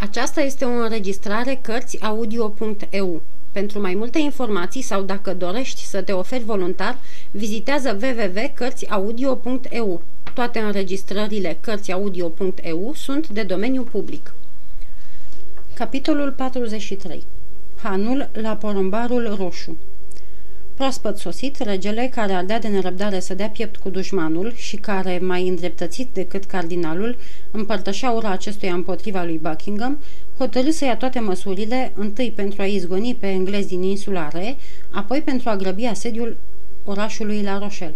Aceasta este o înregistrare Cărțiaudio.eu. Pentru mai multe informații sau dacă dorești să te oferi voluntar, vizitează www.cărțiaudio.eu. Toate înregistrările Cărțiaudio.eu sunt de domeniu public. Capitolul 43 Hanul la porumbarul roșu Proaspăt sosit, regele, care ardea de nerăbdare să dea piept cu dușmanul și care, mai îndreptățit decât cardinalul, împărtășea ura acestuia împotriva lui Buckingham, hotărâ să ia toate măsurile, întâi pentru a izgoni pe englezi din insulare, apoi pentru a grăbi asediul orașului La Rochelle.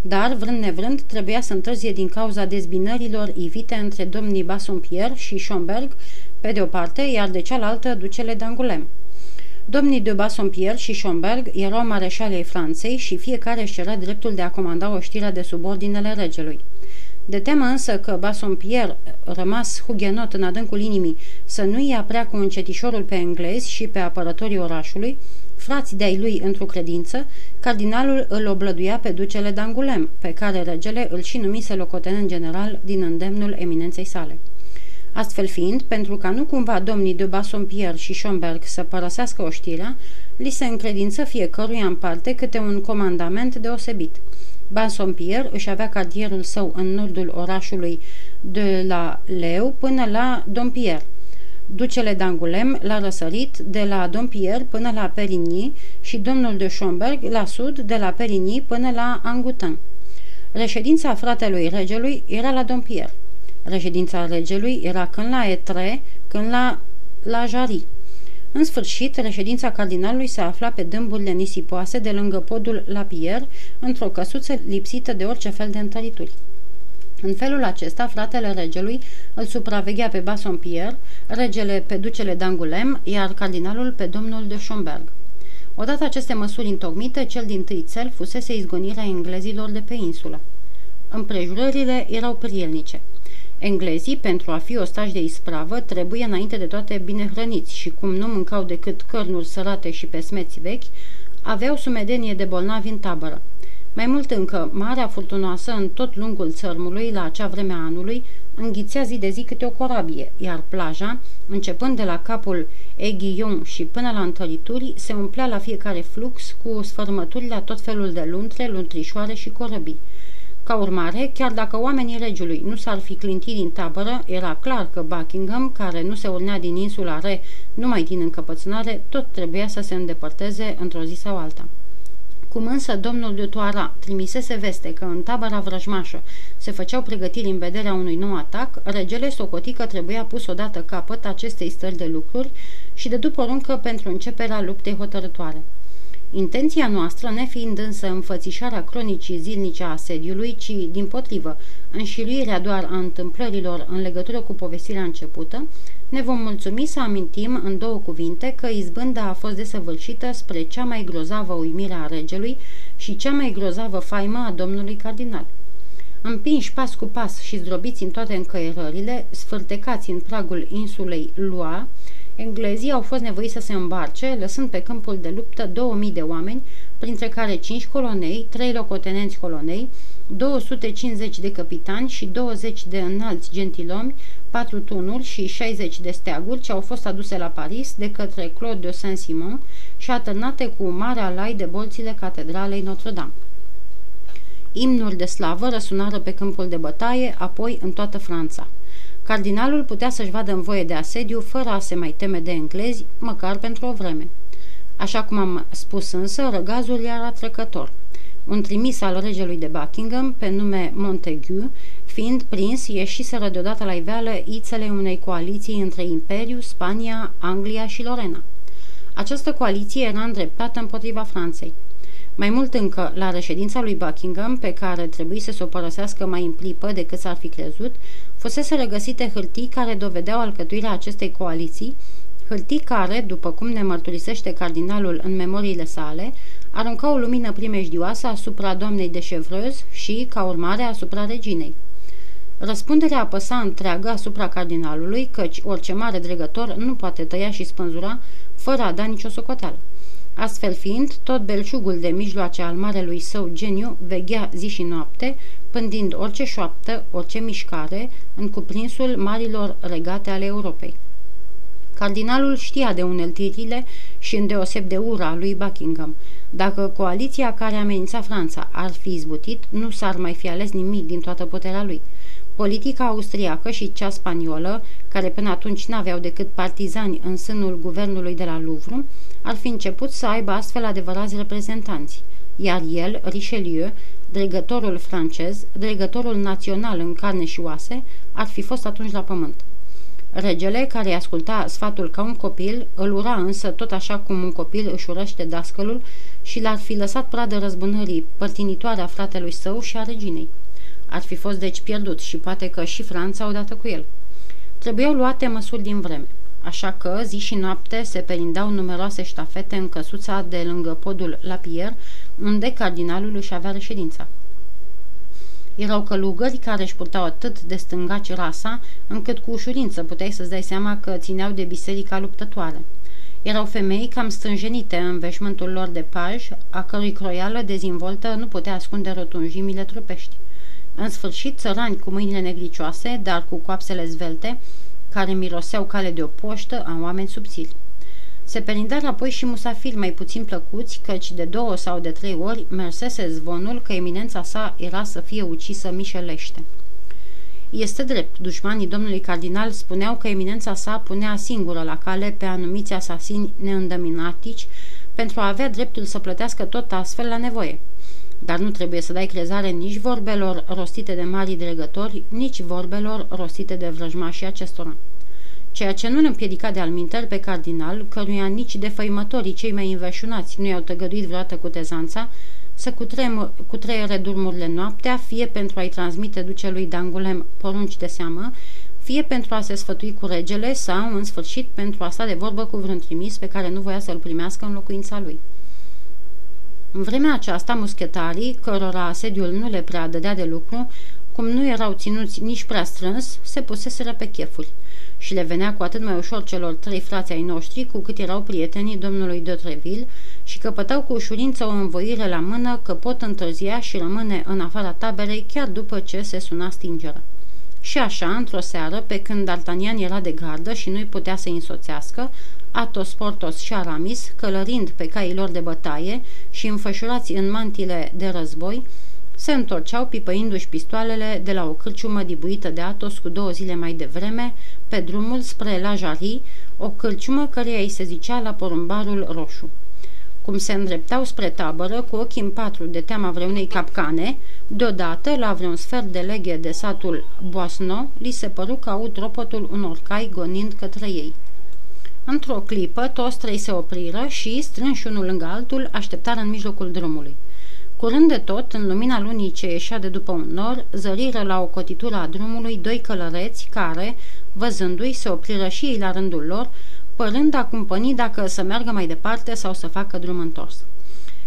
Dar, vrând nevrând, trebuia să întârzie din cauza dezbinărilor ivite între domnii Bassompierre și Schomberg, pe de o parte, iar de cealaltă ducele d'Angoulême. Domnii de Bassompierre și Schomberg erau mareșalii Franței și fiecare își cerea dreptul de a comanda oștirea de subordinele regelui. De teamă însă că Bassompierre, rămas hugenot în adâncul inimii, să nu ia prea cu încetișorul pe englezi și pe apărătorii orașului, frați de-ai lui într-o credință, cardinalul îl oblăduia pe ducele d'Angulem, pe care regele îl și numise locotenent general din îndemnul eminenței sale. Astfel fiind, pentru ca nu cumva domnii de Bassompierre și Schomberg să părăsească oștirea, li se încredință fiecăruia în parte câte un comandament deosebit. Bassompierre își avea cartierul său în nordul orașului de la Leu până la Dompierre. Ducele d'Angulem l-a răsărit de la Dompierre până la Perigny și domnul de Schomberg la sud de la Perigny până la Angutin. Reședința fratelui regelui era la Dompierre. Reședința regelui era când la Etre, când la, la Jari. În sfârșit, reședința cardinalului se afla pe dâmburile nisipoase de lângă podul la Pierre, într-o căsuță lipsită de orice fel de întărituri. În felul acesta, fratele regelui îl supraveghea pe Bassompierre, regele pe ducele d'Angulem, iar cardinalul pe domnul de Schomberg. Odată aceste măsuri întocmite, cel din tâi cel fusese izgonirea englezilor de pe insulă. Împrejurările erau prielnice. Englezii, pentru a fi ostași de ispravă, trebuie înainte de toate bine hrăniți și cum nu mâncau decât cărnuri sărate și pesmeți vechi, aveau sumedenie de bolnavi în tabără. Mai mult încă, marea furtunoasă în tot lungul țărmului, la acea vreme a anului, înghițea zi de zi câte o corabie, iar plaja, începând de la capul Eghillon și până la întărituri, se umplea la fiecare flux cu sfărmături la tot felul de luntre, luntrișoare și corăbii. Ca urmare, chiar dacă oamenii regiului nu s-ar fi clintit din tabără, era clar că Buckingham, care nu se urnea din insula Re numai din încăpățânare, tot trebuia să se îndepărteze într-o zi sau alta. Cum însă domnul de Toara trimisese veste că în tabăra vrăjmașă se făceau pregătiri în vederea unui nou atac, regele socoti că trebuia pus odată capăt acestei stări de lucruri și de după poruncă pentru începerea luptei hotărătoare. Intenția noastră, nefiind însă înfățișarea cronicii zilnice a asediului, ci, din potrivă, înșiruirea doar a întâmplărilor în legătură cu povestirea începută, ne vom mulțumi să amintim în două cuvinte că izbânda a fost desăvârșită spre cea mai grozavă uimire a regelui și cea mai grozavă faimă a domnului cardinal. Împinși pas cu pas și zdrobiți în toate încăierările, sfârtecați în pragul insulei Lua, Englezii au fost nevoiți să se îmbarce, lăsând pe câmpul de luptă 2000 de oameni, printre care 5 colonei, 3 locotenenți colonei, 250 de capitani și 20 de înalți gentilomi, 4 tunuri și 60 de steaguri ce au fost aduse la Paris de către Claude de Saint-Simon și atârnate cu mare alai de bolțile catedralei Notre-Dame. Imnuri de slavă răsunară pe câmpul de bătaie, apoi în toată Franța. Cardinalul putea să-și vadă în voie de asediu fără a se mai teme de englezi, măcar pentru o vreme. Așa cum am spus însă, răgazul era trecător. Un trimis al regelui de Buckingham, pe nume Montagu, fiind prins, ieșiseră deodată la iveală ițele unei coaliții între Imperiu, Spania, Anglia și Lorena. Această coaliție era îndreptată împotriva Franței. Mai mult încă, la reședința lui Buckingham, pe care trebuie să o părăsească mai în plipă decât s-ar fi crezut, fusese regăsite hârtii care dovedeau alcătuirea acestei coaliții, hârtii care, după cum ne mărturisește cardinalul în memoriile sale, aruncau o lumină primejdioasă asupra doamnei de Chevreuse și, ca urmare, asupra reginei. Răspunderea apăsa întreagă asupra cardinalului, căci orice mare dregător nu poate tăia și spânzura fără a da nicio socoteală. Astfel fiind, tot belșugul de mijloace al marelui său geniu veghea zi și noapte, pândind orice șoaptă, orice mișcare în cuprinsul marilor regate ale Europei. Cardinalul știa de uneltirile și îndeoseb de ura lui Buckingham. Dacă coaliția care amenința Franța ar fi izbutit, nu s-ar mai fi ales nimic din toată puterea lui. Politica austriacă și cea spaniolă, care până atunci n-aveau decât partizani în sânul guvernului de la Louvre, ar fi început să aibă astfel adevărați reprezentanți. Iar el, Richelieu, dregătorul francez, dregătorul național în carne și oase, ar fi fost atunci la pământ. Regele, care asculta sfatul ca un copil, îl ura însă tot așa cum un copil își urăște dascălul și l-ar fi lăsat pradă răzbunării părtinitoare a fratelui său și a reginei. Ar fi fost deci pierdut și poate că și Franța odată cu el. Trebuiau luate măsuri din vreme, așa că zi și noapte se perindau numeroase ștafete în căsuța de lângă podul la Pierre, unde cardinalul își avea reședința. Erau călugări care își purtau atât de stângaci rasa, încât cu ușurință puteai să-ți dai seama că țineau de biserica luptătoare. Erau femei cam strânjenite în veșmântul lor de paj, a cărui croială dezvoltă nu putea ascunde rotunjimile trupești. În sfârșit, țărani cu mâinile negricioase, dar cu coapsele zvelte, care miroseau cale de o poștă a oameni subțiri. Se perindară apoi și musafiri mai puțin plăcuți, căci de două sau de trei ori mersese zvonul că eminența sa era să fie ucisă mișelește. Este drept, dușmanii domnului cardinal spuneau că eminența sa punea singură la cale pe anumiți asasini neîndăminatici pentru a avea dreptul să plătească tot astfel la nevoie. Dar nu trebuie să dai crezare nici vorbelor rostite de mari dregători, nici vorbelor rostite de vrăjmașii acestora ceea ce nu îl împiedica de alminter pe cardinal, căruia nici defăimătorii cei mai înveșunați nu i-au tăgăduit vreodată cu tezanța, să cutreiere durmurile noaptea, fie pentru a-i transmite ducelui Dangulem porunci de seamă, fie pentru a se sfătui cu regele sau, în sfârșit, pentru a sta de vorbă cu vreun trimis pe care nu voia să-l primească în locuința lui. În vremea aceasta, muschetarii, cărora asediul nu le prea dădea de lucru, cum nu erau ținuți nici prea strâns, se puseseră pe chefuri și le venea cu atât mai ușor celor trei frați ai noștri cu cât erau prietenii domnului de Treville și căpătau cu ușurință o învoire la mână că pot întârzia și rămâne în afara taberei chiar după ce se suna stingerea. Și așa, într-o seară, pe când D'Artagnan era de gardă și nu-i putea să însoțească, Atos, Portos și Aramis, călărind pe caii lor de bătaie și înfășurați în mantile de război, se întorceau pipăindu-și pistoalele de la o cârciumă dibuită de Atos cu două zile mai devreme, pe drumul spre La Jarry, o cârciumă căreia îi se zicea la porumbarul roșu. Cum se îndreptau spre tabără, cu ochii în patru de teama vreunei capcane, deodată, la vreun sfert de leghe de satul Boasno, li se păru că aud tropotul unor cai gonind către ei. Într-o clipă, toți trei se opriră și, strânși unul lângă altul, așteptară în mijlocul drumului. Curând de tot, în lumina lunii ce ieșea de după un nor, zăriră la o cotitură a drumului doi călăreți care, văzându-i, se opriră și ei la rândul lor, părând a cumpăni dacă să meargă mai departe sau să facă drum întors.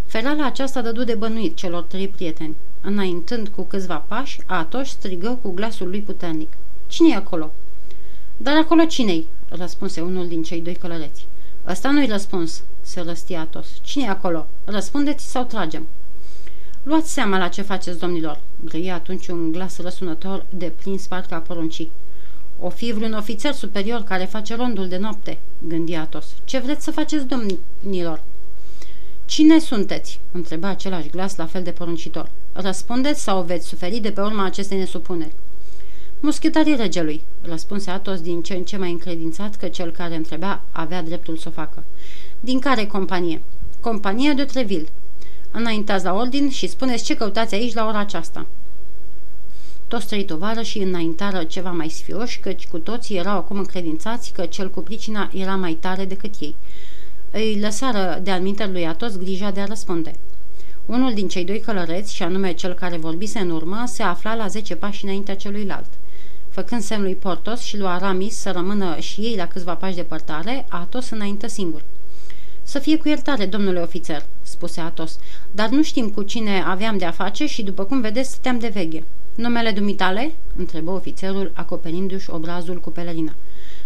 Ferala aceasta dădu de bănuit celor trei prieteni. Înaintând cu câțiva pași, Atos strigă cu glasul lui puternic. Cine e acolo?" Dar acolo cine-i?" Răspunse unul din cei doi călăreți. Ăsta nu-i răspuns," se răsti Atos. cine e acolo? Răspundeți sau tragem?" Luați seama la ce faceți, domnilor!" grăie atunci un glas răsunător de plin parcă a poruncii. O fi vreun ofițer superior care face rondul de noapte, gândi Atos. Ce vreți să faceți, domnilor? Cine sunteți? întreba același glas la fel de poruncitor. Răspundeți sau veți suferi de pe urma acestei nesupuneri? Muschetarii regelui, răspunse Atos din ce în ce mai încredințat că cel care întrebea avea dreptul să o facă. Din care companie? Compania de Treville. Înaintați la ordin și spuneți ce căutați aici la ora aceasta. Toți trei și înaintară ceva mai sfioși, căci cu toții erau acum încredințați că cel cu pricina era mai tare decât ei. Îi lăsară de al lui Atos grija de a răspunde. Unul din cei doi călăreți, și anume cel care vorbise în urmă, se afla la zece pași înaintea celuilalt. Făcând semn lui Portos și lui Aramis să rămână și ei la câțiva pași departare, Atos înaintă singur. Să fie cu iertare, domnule ofițer," spuse Atos, dar nu știm cu cine aveam de-a face și, după cum vedeți, stăteam de veghe." Numele dumitale?" întrebă ofițerul, acoperindu-și obrazul cu pelerina.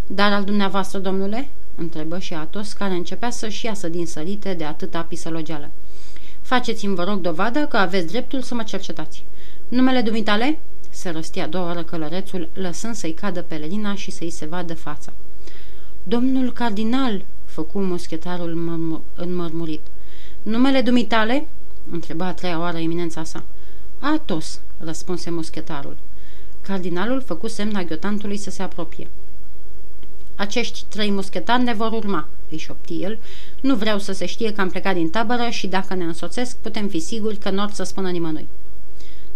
Dar al dumneavoastră, domnule?" întrebă și Atos, care începea să-și iasă din sărite de atâta pisălogeală. Faceți-mi, vă rog, dovadă că aveți dreptul să mă cercetați. Numele dumitale?" Se răstia două oară călărețul, lăsând să-i cadă pelerina și să-i se vadă fața. Domnul cardinal, făcu muschetarul înmărmurit. Numele dumitale? întreba a treia oară eminența sa. Atos, răspunse muschetarul. Cardinalul făcu semn aghiotantului să se apropie. Acești trei muschetari ne vor urma, îi șopti el. Nu vreau să se știe că am plecat din tabără și dacă ne însoțesc, putem fi siguri că nu or să spună nimănui.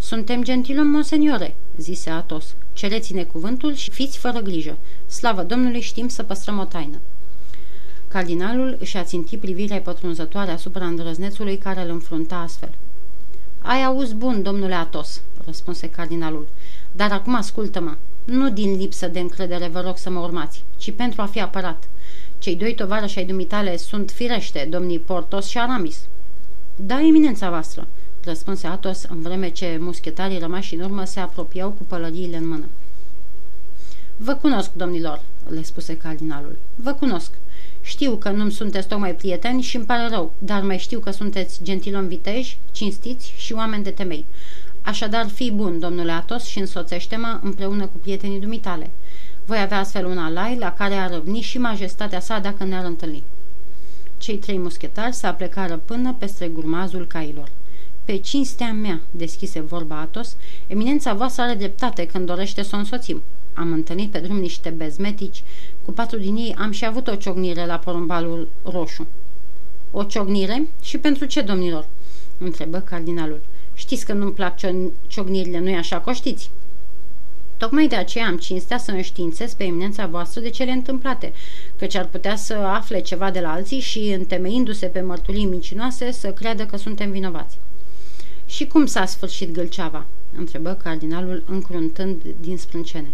Suntem gentilom, monseniore, zise Atos. Cereți-ne cuvântul și fiți fără grijă. Slavă Domnului, știm să păstrăm o taină. Cardinalul își a țintit privirea pătrunzătoare asupra îndrăznețului care îl înfrunta astfel. Ai auz bun, domnule Atos, răspunse cardinalul, dar acum ascultă-mă. Nu din lipsă de încredere vă rog să mă urmați, ci pentru a fi apărat. Cei doi tovarăși ai dumitale sunt firește, domnii Portos și Aramis. Da, eminența voastră, răspunse Atos în vreme ce muschetarii rămași în urmă se apropiau cu pălăriile în mână. Vă cunosc, domnilor, le spuse cardinalul. Vă cunosc. Știu că nu-mi sunteți tocmai prieteni și îmi pare rău, dar mai știu că sunteți gentilom viteji, cinstiți și oameni de temei. Așadar, fii bun, domnule Atos, și însoțește-mă împreună cu prietenii dumitale. Voi avea astfel un alai la care ar răvni și majestatea sa dacă ne-ar întâlni. Cei trei muschetari se aplecară până peste grumazul cailor. Pe cinstea mea, deschise vorba Atos, eminența voastră are dreptate când dorește să o însoțim. Am întâlnit pe drum niște bezmetici, cu patru din ei am și avut o ciocnire la porumbalul roșu. O ciocnire? Și pentru ce, domnilor? întrebă cardinalul. Știți că nu-mi plac ciocnirile, nu-i așa, coștiți? Tocmai de aceea am cinstea să înștiințez pe eminența voastră de cele întâmplate, căci ar putea să afle ceva de la alții și, întemeindu-se pe mărturii mincinoase, să creadă că suntem vinovați. Și cum s-a sfârșit gâlceava?" întrebă cardinalul încruntând din sprâncene.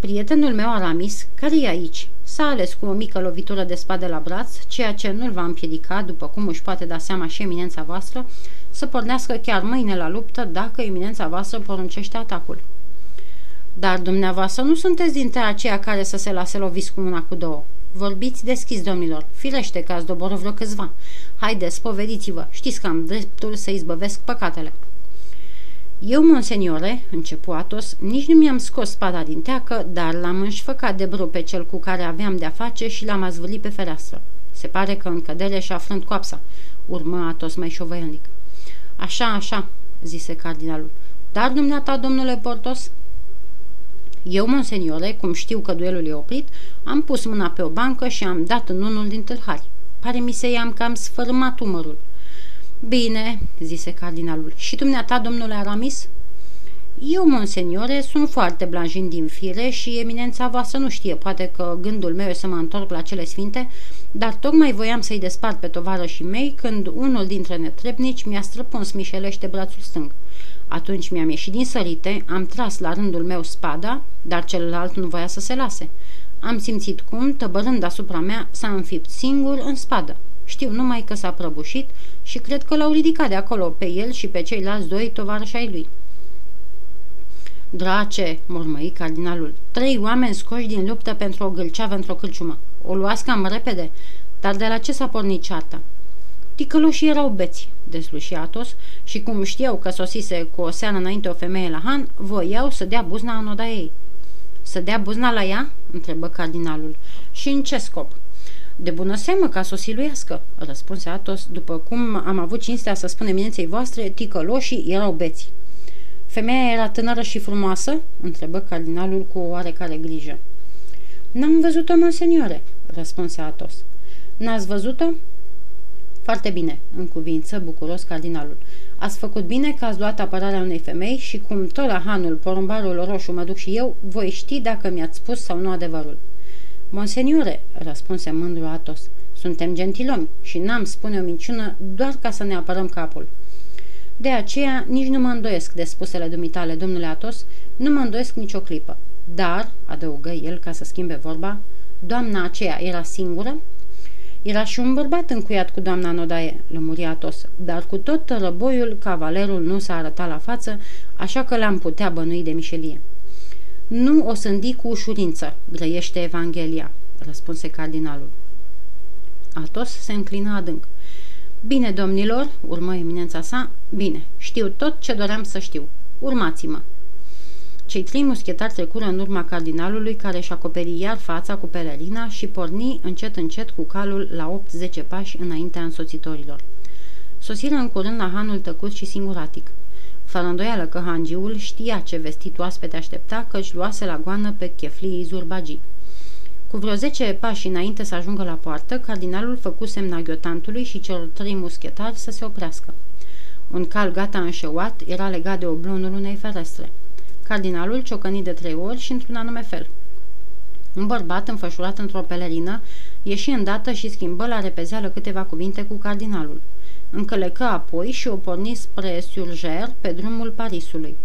Prietenul meu Aramis, care e aici, s-a ales cu o mică lovitură de spadă la braț, ceea ce nu-l va împiedica, după cum își poate da seama și eminența voastră, să pornească chiar mâine la luptă dacă eminența voastră poruncește atacul. Dar dumneavoastră nu sunteți dintre aceia care să se lase loviți cu una cu două. Vorbiți deschis, domnilor. Firește că ați doborât vreo câțiva. Haideți, povediți-vă. Știți că am dreptul să izbăvesc păcatele. Eu, monseniore, începu Atos, nici nu mi-am scos spada din teacă, dar l-am înșfăcat de bru pe cel cu care aveam de-a face și l-am azvârlit pe fereastră. Se pare că în cădere și aflând coapsa, urmă Atos mai șovăielnic. Așa, așa, zise cardinalul. Dar dumneata, domnule Portos? Eu, monseniore, cum știu că duelul e oprit, am pus mâna pe o bancă și am dat în unul din tâlhari. Pare mi se i-am cam sfărâmat umărul. Bine, zise cardinalul. Și dumneata, domnule Aramis? Eu, monseniore, sunt foarte blanjin din fire și eminența voastră nu știe, poate că gândul meu e să mă întorc la cele sfinte, dar tocmai voiam să-i despart pe tovarășii mei când unul dintre netrebnici mi-a străpuns mișelește brațul stâng. Atunci mi-am ieșit din sărite, am tras la rândul meu spada, dar celălalt nu voia să se lase. Am simțit cum, tăbărând asupra mea, s-a înfipt singur în spadă. Știu numai că s-a prăbușit și cred că l-au ridicat de acolo pe el și pe ceilalți doi tovarăși ai lui. Drace, mormăi cardinalul, trei oameni scoși din luptă pentru o gâlceavă într-o cârciumă. O luați cam repede, dar de la ce s-a pornit cearta? Ticăloșii erau beți, desluși Atos, și cum știau că sosise cu o seară înainte o femeie la Han, voiau să dea buzna în oda ei. Să dea buzna la ea? întrebă cardinalul. Și în ce scop? De bună seamă ca să o siluiască, răspunse Atos, după cum am avut cinstea să spun eminenței voastre, ticăloșii erau beți. Femeia era tânără și frumoasă? întrebă cardinalul cu o oarecare grijă. N-am văzut-o, monseniore, răspunse Atos. N-ați văzut-o? Foarte bine, în cuvință bucuros cardinalul. Ați făcut bine că ați luat apărarea unei femei și cum tot la hanul, porumbarul roșu mă duc și eu, voi ști dacă mi-ați spus sau nu adevărul. Monseniore, răspunse mândru Atos, suntem gentilomi și n-am spune o minciună doar ca să ne apărăm capul. De aceea nici nu mă îndoiesc de spusele dumitale, domnule Atos, nu mă îndoiesc nicio clipă. Dar, adăugă el ca să schimbe vorba, doamna aceea era singură? Era și un bărbat încuiat cu doamna Nodaie, lămuri Atos, dar cu tot răboiul, cavalerul nu s-a arătat la față, așa că l-am putea bănui de mișelie. Nu o sândi cu ușurință, grăiește Evanghelia, răspunse cardinalul. Atos se înclină adânc. Bine, domnilor, urmă eminența sa, bine, știu tot ce doream să știu. Urmați-mă. Cei trei muschetari trecură în urma cardinalului care își acoperi iar fața cu pelerina și porni încet încet cu calul la 8-10 pași înaintea însoțitorilor. Sosiră în curând la hanul tăcut și singuratic. Fără îndoială că hangiul știa ce vestit oaspete aștepta că își luase la goană pe cheflii zurbagii. Cu vreo zece pași înainte să ajungă la poartă, cardinalul făcu semna ghiotantului și celor trei muschetari să se oprească. Un cal gata înșeuat era legat de oblonul unei ferestre. Cardinalul ciocăni de trei ori și într-un anume fel. Un bărbat înfășurat într-o pelerină ieși îndată și schimbă la repezeală câteva cuvinte cu cardinalul. Încălecă apoi și o porni spre Surger pe drumul Parisului.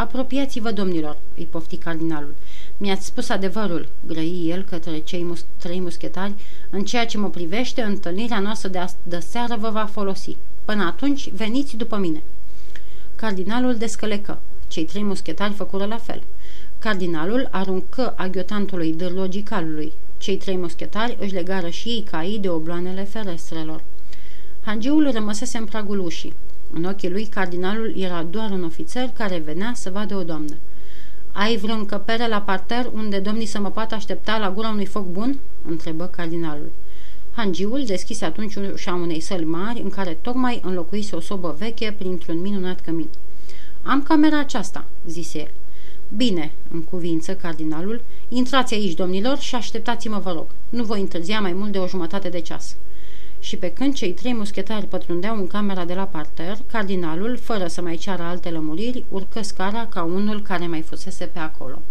Apropiați-vă, domnilor, îi pofti cardinalul. Mi-ați spus adevărul, grăi el către cei mus- trei muschetari, în ceea ce mă privește, întâlnirea noastră de, de seară vă va folosi. Până atunci, veniți după mine. Cardinalul descălecă. Cei trei muschetari făcură la fel. Cardinalul aruncă aghiotantului dârlogicalului. Cei trei muschetari își legară și ei caii de obloanele ferestrelor. Hangiul rămăsese în pragul ușii. În ochii lui, cardinalul era doar un ofițer care venea să vadă o doamnă. Ai vreo încăpere la parter unde domnii să mă poată aștepta la gura unui foc bun?" întrebă cardinalul. Hangiul deschise atunci ușa unei săli mari în care tocmai înlocuise o sobă veche printr-un minunat cămin. Am camera aceasta," zise el. Bine," în cuvință cardinalul, intrați aici, domnilor, și așteptați-mă, vă rog. Nu voi întârzia mai mult de o jumătate de ceas." Și pe când cei trei muschetari pătrundeau în camera de la parter, cardinalul, fără să mai ceară alte lămuriri, urcă scara ca unul care mai fusese pe acolo.